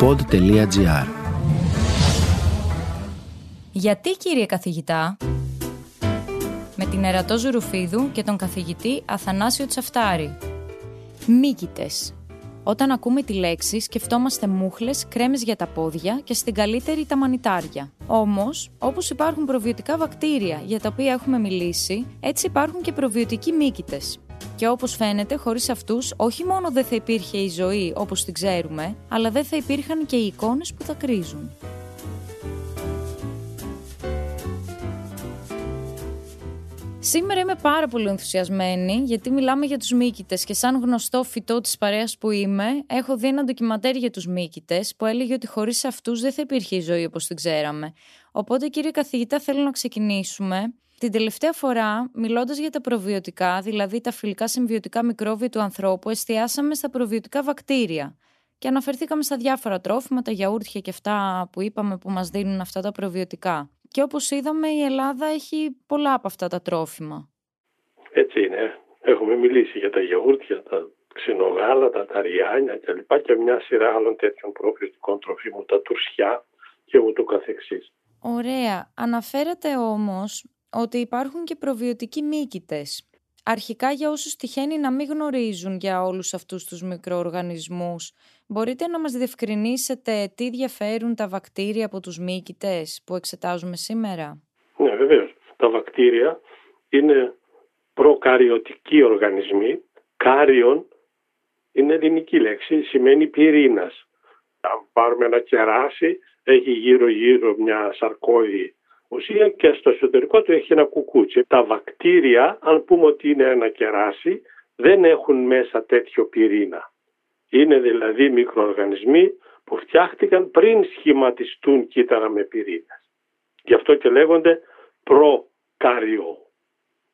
pod.gr Γιατί κύριε καθηγητά με την Ερατό Ζουρουφίδου και τον καθηγητή Αθανάσιο Τσαφτάρη Μύκητες όταν ακούμε τη λέξη, σκεφτόμαστε μούχλες, κρέμες για τα πόδια και στην καλύτερη τα μανιτάρια. Όμως, όπως υπάρχουν προβιωτικά βακτήρια για τα οποία έχουμε μιλήσει, έτσι υπάρχουν και προβιωτικοί μύκητες. Και όπως φαίνεται, χωρίς αυτούς, όχι μόνο δεν θα υπήρχε η ζωή όπως την ξέρουμε, αλλά δεν θα υπήρχαν και οι εικόνες που θα κρίζουν. Σήμερα είμαι πάρα πολύ ενθουσιασμένη γιατί μιλάμε για τους μύκητες και σαν γνωστό φυτό της παρέας που είμαι έχω δει ένα ντοκιματέρ για τους μύκητες που έλεγε ότι χωρίς αυτούς δεν θα υπήρχε η ζωή όπως την ξέραμε. Οπότε κύριε καθηγητά θέλω να ξεκινήσουμε. Την τελευταία φορά, μιλώντας για τα προβιωτικά, δηλαδή τα φιλικά συμβιωτικά μικρόβια του ανθρώπου, εστιάσαμε στα προβιωτικά βακτήρια και αναφερθήκαμε στα διάφορα τρόφιμα, τα γιαούρτια και αυτά που είπαμε που μας δίνουν αυτά τα προβιωτικά. Και όπως είδαμε η Ελλάδα έχει πολλά από αυτά τα τρόφιμα. Έτσι είναι. Έχουμε μιλήσει για τα γιαούρτια, τα ξινογάλατα, τα ριάνια κλπ. Και μια σειρά άλλων τέτοιων προβιωτικών τροφίμων, τα τουρσιά και ούτω καθεξής. Ωραία. Αναφέρατε όμως ότι υπάρχουν και προβιωτικοί μύκητες. Αρχικά για όσους τυχαίνει να μην γνωρίζουν για όλους αυτούς τους μικροοργανισμούς, μπορείτε να μας διευκρινίσετε τι διαφέρουν τα βακτήρια από τους μύκητες που εξετάζουμε σήμερα; Ναι, βεβαίως. Τα βακτήρια είναι προκαριωτικοί οργανισμοί. Κάριον είναι ελληνική λέξη, σημαίνει πυρήνας. Αν πάρουμε ένα κεράσι, έχει γύρω-γύρω μια σαρκώδη ουσία και στο εσωτερικό του έχει ένα κουκούτσι. Τα βακτήρια, αν πούμε ότι είναι ένα κεράσι, δεν έχουν μέσα τέτοιο πυρήνα. Είναι δηλαδή μικροοργανισμοί που φτιάχτηκαν πριν σχηματιστούν κύτταρα με πυρήνα. Γι' αυτό και λέγονται προκαριό.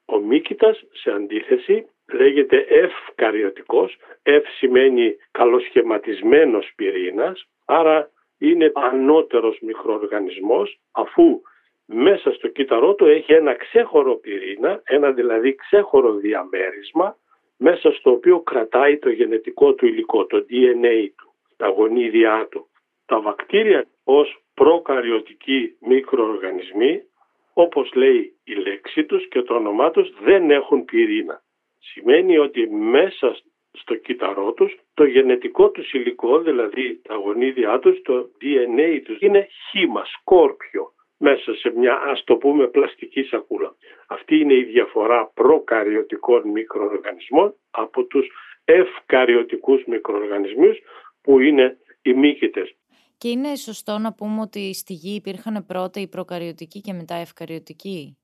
Ο μύκητας σε αντίθεση λέγεται ευκαριωτικός. Ευ σημαίνει καλοσχηματισμένος πυρήνας, άρα είναι ανώτερος μικροοργανισμός αφού μέσα στο κύτταρό του έχει ένα ξέχωρο πυρήνα, ένα δηλαδή ξέχωρο διαμέρισμα μέσα στο οποίο κρατάει το γενετικό του υλικό, το DNA του, τα γονίδια του. Τα βακτήρια ως προκαριωτικοί μικροοργανισμοί, όπως λέει η λέξη τους και το όνομά τους, δεν έχουν πυρήνα. Σημαίνει ότι μέσα στο κύτταρό τους το γενετικό τους υλικό, δηλαδή τα γονίδια τους, το DNA τους, είναι χήμα, σκόρπιο μέσα σε μια ας το πούμε πλαστική σακούλα. Αυτή είναι η διαφορά προκαριωτικών μικροοργανισμών από τους ευκαριωτικούς μικροοργανισμούς που είναι οι μύκητες. Και είναι σωστό να πούμε ότι στη γη υπήρχαν πρώτα οι προκαριωτικοί και μετά ευκαριωτικοί;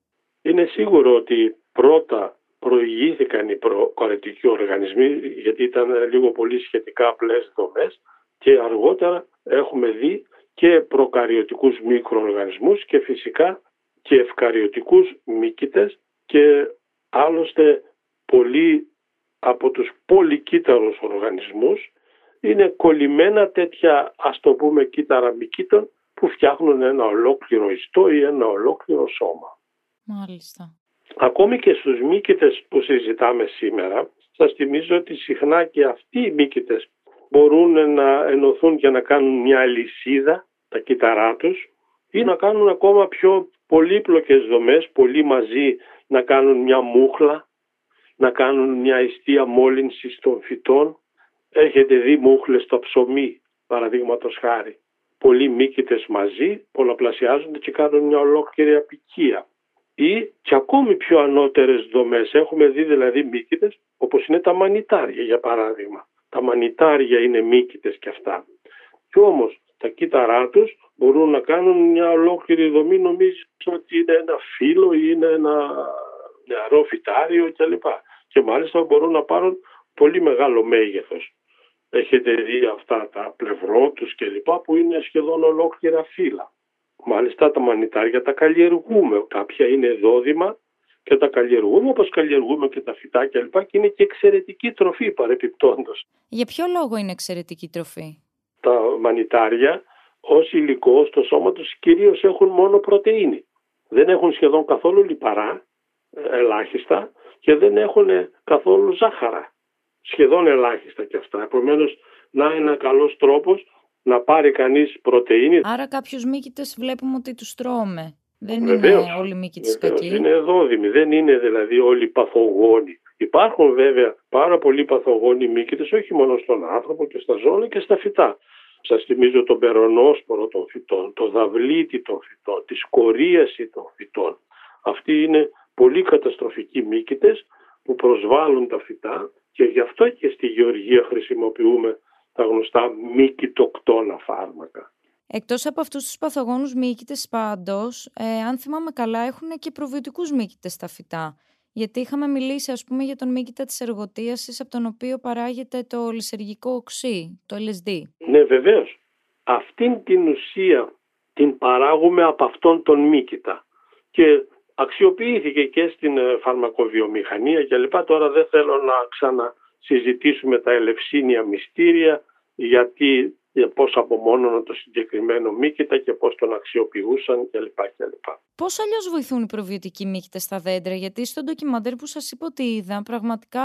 Είναι σίγουρο ότι πρώτα προηγήθηκαν οι προκαριωτικοί οργανισμοί γιατί ήταν λίγο πολύ σχετικά απλές δομές και αργότερα έχουμε δει και προκαριωτικούς μικροοργανισμούς και φυσικά και ευκαριωτικούς μύκητες και άλλωστε πολλοί από τους πολυκύτταρους οργανισμούς είναι κολλημένα τέτοια ας το πούμε κύτταρα μυκήτων που φτιάχνουν ένα ολόκληρο ιστό ή ένα ολόκληρο σώμα. Μάλιστα. Ακόμη και στους μύκητες που συζητάμε σήμερα, σας θυμίζω ότι συχνά και αυτοί οι μύκητες μπορούν να ενωθούν και να κάνουν μια λυσίδα τα κύτταρά τους ή να κάνουν ακόμα πιο πολύπλοκες δομές, πολύ μαζί να κάνουν μια μούχλα, να κάνουν μια ιστία μόλυνσης των φυτών. Έχετε δει μούχλες στο ψωμί, παραδείγματος χάρη. Πολλοί μύκητες μαζί πολλαπλασιάζονται και κάνουν μια ολόκληρη απικία. Ή και ακόμη πιο ανώτερες δομές. Έχουμε δει δηλαδή μύκητες όπως είναι τα μανιτάρια για παράδειγμα. Τα μανιτάρια είναι μύκητες και αυτά. Και όμως τα κύτταρά τους μπορούν να κάνουν μια ολόκληρη δομή νομίζεις ότι είναι ένα φύλλο ή είναι ένα νεαρό φυτάριο κλπ. Και μάλιστα μπορούν να πάρουν πολύ μεγάλο μέγεθος. Έχετε δει αυτά τα πλευρό τους κλπ που είναι σχεδόν ολόκληρα φύλλα. Μάλιστα τα μανιτάρια τα καλλιεργούμε. Κάποια είναι δόδημα και τα καλλιεργούμε όπως καλλιεργούμε και τα φυτά κλπ. Και, και είναι και εξαιρετική τροφή παρεπιπτόντως. Για ποιο λόγο είναι εξαιρετική τροφή; τα μανιτάρια ως υλικό στο σώμα τους κυρίως έχουν μόνο πρωτεΐνη. Δεν έχουν σχεδόν καθόλου λιπαρά, ε, ελάχιστα και δεν έχουν καθόλου ζάχαρα. Σχεδόν ελάχιστα και αυτά. Επομένως, να είναι ένα καλός τρόπος να πάρει κανείς πρωτεΐνη. Άρα κάποιους μύκητες βλέπουμε ότι τους τρώμε. Δεν βεβαίως, είναι όλοι μύκητες κακοί. Είναι δόδυμοι, δεν είναι δηλαδή όλοι παθογόνοι. Υπάρχουν βέβαια πάρα πολλοί παθογόνοι μύκητες όχι μόνο στον άνθρωπο και στα ζώα και στα φυτά. Σας θυμίζω τον περονόσπορο των φυτών, το δαυλίτη των φυτών, τη σκορίαση των φυτών. Αυτοί είναι πολύ καταστροφικοί μύκητες που προσβάλλουν τα φυτά και γι' αυτό και στη γεωργία χρησιμοποιούμε τα γνωστά μη κοιτοκτόνα φάρμακα. Εκτός από αυτούς τους παθογόνους μύκητες πάντως, ε, αν θυμάμαι καλά, έχουν και προβιωτικούς μύκητες στα φυτά. Γιατί είχαμε μιλήσει ας πούμε για τον μύκητα της εργοτίασης από τον οποίο παράγεται το λισεργικό οξύ, το LSD. Ναι βεβαίως. Αυτήν την ουσία την παράγουμε από αυτόν τον μύκητα. Και αξιοποιήθηκε και στην ε, φαρμακοβιομηχανία κλπ. Τώρα δεν θέλω να ξανασυζητήσουμε τα ελευσίνια μυστήρια γιατί πώς απομόνωναν το συγκεκριμένο μύκητα και πώς τον αξιοποιούσαν κλπ. κλπ. Πώς αλλιώς βοηθούν οι προβιωτικοί μύκητες στα δέντρα, γιατί στο ντοκιμαντέρ που σας είπα ότι είδα, πραγματικά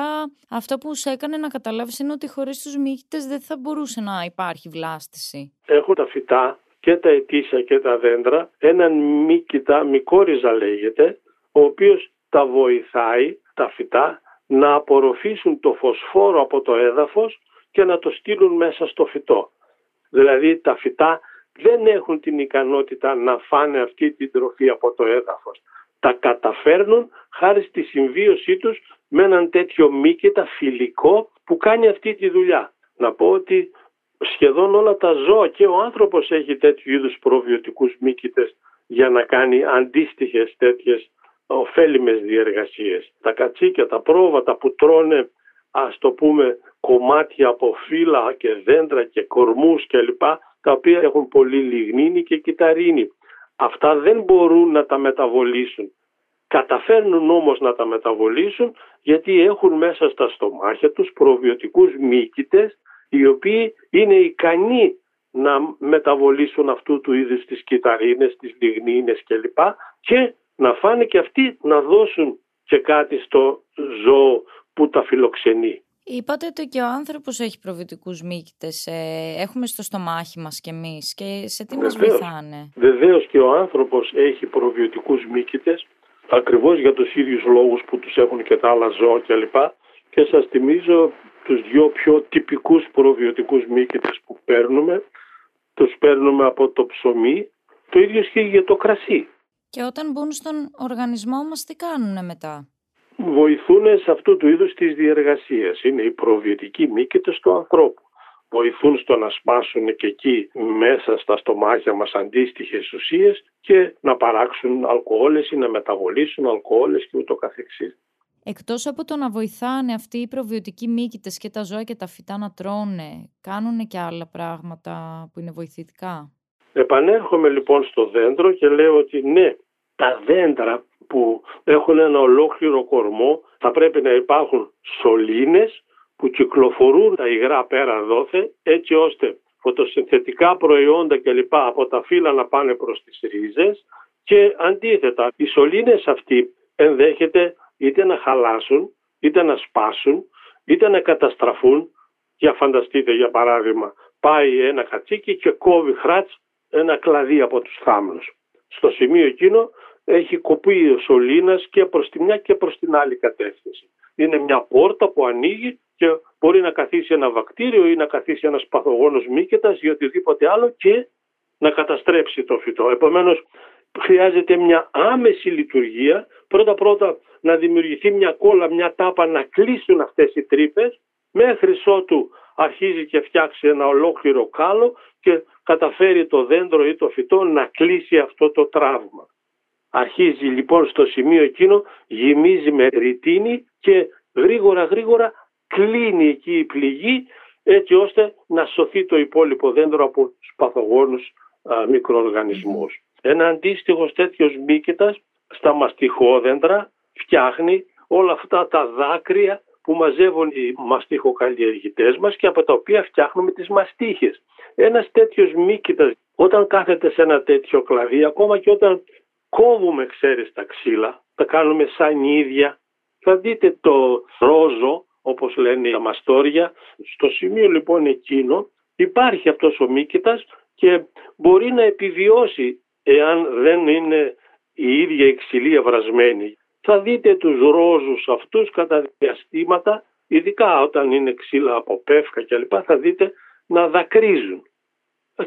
αυτό που σε έκανε να καταλάβεις είναι ότι χωρίς τους μύκητες δεν θα μπορούσε να υπάρχει βλάστηση. Έχουν τα φυτά και τα αιτήσια και τα δέντρα έναν μύκητα, μικόριζα λέγεται, ο οποίος τα βοηθάει, τα φυτά, να απορροφήσουν το φωσφόρο από το έδαφος και να το στείλουν μέσα στο φυτό. Δηλαδή τα φυτά δεν έχουν την ικανότητα να φάνε αυτή την τροφή από το έδαφος. Τα καταφέρνουν χάρη στη συμβίωσή τους με έναν τέτοιο μύκητα φιλικό που κάνει αυτή τη δουλειά. Να πω ότι σχεδόν όλα τα ζώα και ο άνθρωπος έχει τέτοιου είδους προβιωτικούς μύκητες για να κάνει αντίστοιχες τέτοιες ωφέλιμες διεργασίες. Τα κατσίκια, τα πρόβατα που τρώνε ας το πούμε κομμάτια από φύλλα και δέντρα και κορμούς κλπ τα οποία έχουν πολύ λιγνίνη και κυταρίνη. Αυτά δεν μπορούν να τα μεταβολήσουν. Καταφέρνουν όμως να τα μεταβολήσουν γιατί έχουν μέσα στα στομάχια τους προβιωτικούς μύκητες οι οποίοι είναι ικανοί να μεταβολήσουν αυτού του είδους τις κυταρίνες, τις λιγνίνες κλπ. Και να φάνε και αυτοί να δώσουν και κάτι στο ζώο που τα φιλοξενεί. Είπατε ότι και ο άνθρωπος έχει προβιωτικούς μύκητες. Ε, έχουμε στο στομάχι μας κι εμείς. Και σε τι μας βοηθάνε; Βεβαίως και ο άνθρωπος έχει προβιωτικούς μύκητες. Ακριβώς για τους ίδιους λόγους που τους έχουν και τα άλλα ζώα κλπ. Και σας θυμίζω τους δυο πιο τυπικούς προβιωτικούς μύκητες που παίρνουμε. Τους παίρνουμε από το ψωμί. Το ίδιο ισχύει για το κρασί. Και όταν μπουν στον οργανισμό μας τι κάνουν μετά; Βοηθούν σε αυτού του είδους τις διεργασίες. Είναι οι προβιωτικοί μύκητες του ανθρώπου. Βοηθούν στο να σπάσουν και εκεί μέσα στα στομάχια μας αντίστοιχες ουσίες και να παράξουν αλκοόλες ή να μεταβολήσουν αλκοόλες και ούτω καθεξής. Εκτός από το να βοηθάνε αυτοί οι προβιωτικοί μύκητες και τα ζώα και τα φυτά να τρώνε, κάνουν και άλλα πράγματα που είναι βοηθητικά; Επανέρχομαι λοιπόν στο δέντρο και λέω ότι ναι, τα δέντρα που έχουν ένα ολόκληρο κορμό θα πρέπει να υπάρχουν σωλήνες που κυκλοφορούν τα υγρά πέρα δόθε έτσι ώστε φωτοσυνθετικά προϊόντα κλπ. από τα φύλλα να πάνε προς τις ρίζες και αντίθετα οι σωλήνες αυτοί ενδέχεται είτε να χαλάσουν είτε να σπάσουν είτε να καταστραφούν για φανταστείτε για παράδειγμα πάει ένα κατσίκι και κόβει χράτς ένα κλαδί από τους θάμνους. Στο σημείο εκείνο έχει κοπεί ο σωλήνας και προς τη μια και προς την άλλη κατεύθυνση. Είναι μια πόρτα που ανοίγει και μπορεί να καθίσει ένα βακτήριο ή να καθίσει ένας παθογόνος μύκετας ή οτιδήποτε άλλο και να καταστρέψει το φυτό. Επομένως χρειάζεται μια άμεση λειτουργία. Πρώτα πρώτα να δημιουργηθεί μια κόλλα, μια τάπα να κλείσουν αυτές οι τρύπες μέχρι ότου αρχίζει και φτιάξει ένα ολόκληρο κάλο και καταφέρει το δέντρο ή το φυτό να κλείσει αυτό το τραύμα. Αρχίζει λοιπόν στο σημείο εκείνο, γεμίζει με ρητίνη και γρήγορα γρήγορα κλείνει εκεί η πληγή έτσι ώστε να σωθεί το υπόλοιπο δέντρο από τους παθογόνους α, μικροοργανισμούς. Ένα αντίστοιχο τέτοιος μύκητας στα μαστιχόδέντρα φτιάχνει όλα αυτά τα δάκρυα που μαζεύουν οι μαστιχοκαλλιεργητές μας και από τα οποία φτιάχνουμε τις μαστίχες. Ένας τέτοιος μύκητας όταν κάθεται σε ένα τέτοιο κλαδί, ακόμα και όταν κόβουμε ξέρεις τα ξύλα, τα κάνουμε σαν ίδια. Θα δείτε το ρόζο όπως λένε τα μαστόρια. Στο σημείο λοιπόν εκείνο υπάρχει αυτός ο μύκητας και μπορεί να επιβιώσει εάν δεν είναι η ίδια η ξυλία βρασμένη. Θα δείτε τους ρόζους αυτούς κατά διαστήματα, ειδικά όταν είναι ξύλα από πεύκα κλπ. θα δείτε να δακρύζουν.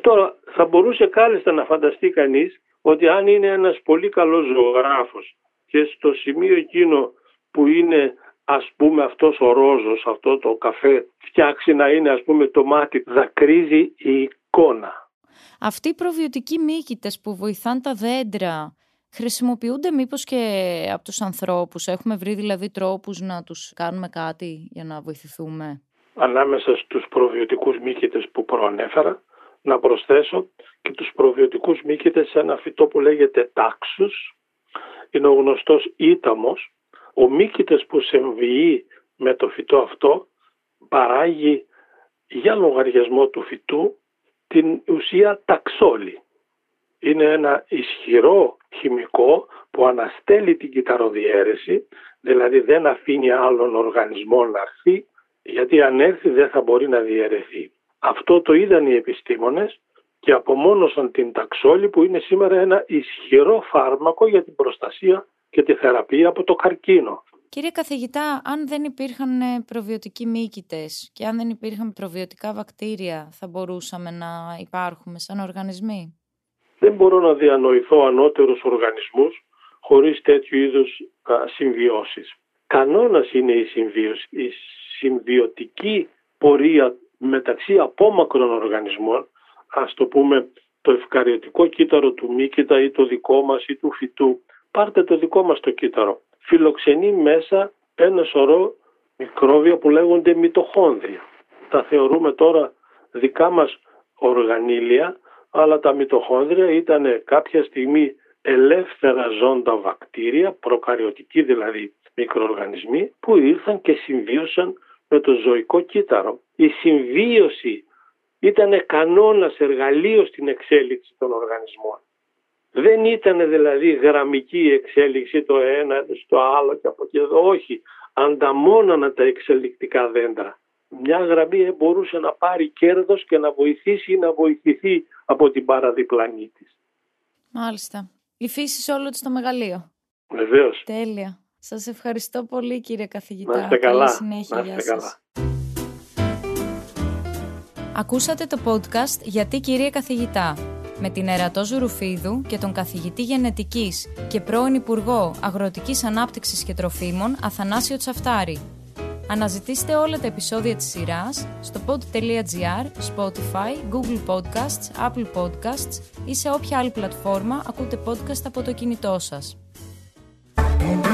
Τώρα θα μπορούσε κάλλιστα να φανταστεί κανείς ότι αν είναι ένας πολύ καλός ζωγράφος και στο σημείο εκείνο που είναι ας πούμε αυτός ο ρόζος, αυτό το καφέ φτιάξει να είναι ας πούμε το μάτι, δακρύζει η εικόνα. Αυτοί οι προβιωτικοί μύκητες που βοηθάν τα δέντρα χρησιμοποιούνται μήπως και από τους ανθρώπους; Έχουμε βρει δηλαδή τρόπους να τους κάνουμε κάτι για να βοηθηθούμε; Ανάμεσα στους προβιωτικούς μύκητες που προανέφερα να προσθέσω και τους προβιωτικούς μύκητες σε ένα φυτό που λέγεται τάξους. Είναι ο γνωστός ήταμος. Ο μύκητες που συμβιεί με το φυτό αυτό παράγει για λογαριασμό του φυτού την ουσία ταξόλη. Είναι ένα ισχυρό χημικό που αναστέλει την κυταροδιέρεση, δηλαδή δεν αφήνει άλλον οργανισμό να έρθει, γιατί αν έρθει δεν θα μπορεί να διαιρεθεί. Αυτό το είδαν οι επιστήμονες και απομόνωσαν την ταξόλη που είναι σήμερα ένα ισχυρό φάρμακο για την προστασία και τη θεραπεία από το καρκίνο. Κύριε καθηγητά, αν δεν υπήρχαν ε, προβιωτικοί μύκητες και αν δεν υπήρχαν προβιωτικά βακτήρια, θα μπορούσαμε να υπάρχουμε σαν οργανισμοί; Δεν μπορώ να διανοηθώ ανώτερους οργανισμούς χωρίς τέτοιου είδους συμβιώσεις. Κανόνας είναι η συμβίωση. Η συμβιωτική πορεία μεταξύ απόμακρων οργανισμών, ας το πούμε το ευκαριωτικό κύτταρο του μύκητα ή το δικό μας ή του φυτού, πάρτε το δικό μας το κύτταρο. Φιλοξενεί μέσα ένα σωρό μικρόβια που λέγονται μυτοχόνδρια. Τα θεωρούμε τώρα δικά μας οργανίλια, αλλά τα μυτοχόνδρια ήταν κάποια στιγμή ελεύθερα ζώντα βακτήρια, προκαριωτικοί δηλαδή μικροοργανισμοί, που ήρθαν και συμβίωσαν με το ζωικό κύτταρο. Η συμβίωση ήταν κανόνας εργαλείο στην εξέλιξη των οργανισμών. Δεν ήταν δηλαδή γραμμική εξέλιξη το ένα στο άλλο και από εκεί εδώ. Όχι, ανταμώνανα τα εξελικτικά δέντρα. Μια γραμμή μπορούσε να πάρει κέρδος και να βοηθήσει ή να βοηθηθεί από την παραδιπλανή της. Μάλιστα. Η φύση όλο της το μεγαλείο. Βεβαίως. Τέλεια. Σας ευχαριστώ πολύ κύριε καθηγητά. Να είστε καλά. συνέχεια. Να είστε καλά. Ακούσατε το podcast «Γιατί κύριε καθηγητά» με την Ερατό Ζουρουφίδου και τον καθηγητή γενετικής και πρώην Υπουργό Αγροτικής Ανάπτυξης και Τροφίμων Αθανάσιο Τσαφτάρη. Αναζητήστε όλα τα επεισόδια της σειράς στο pod.gr, Spotify, Google Podcasts, Apple Podcasts ή σε όποια άλλη πλατφόρμα ακούτε podcast από το κινητό σας.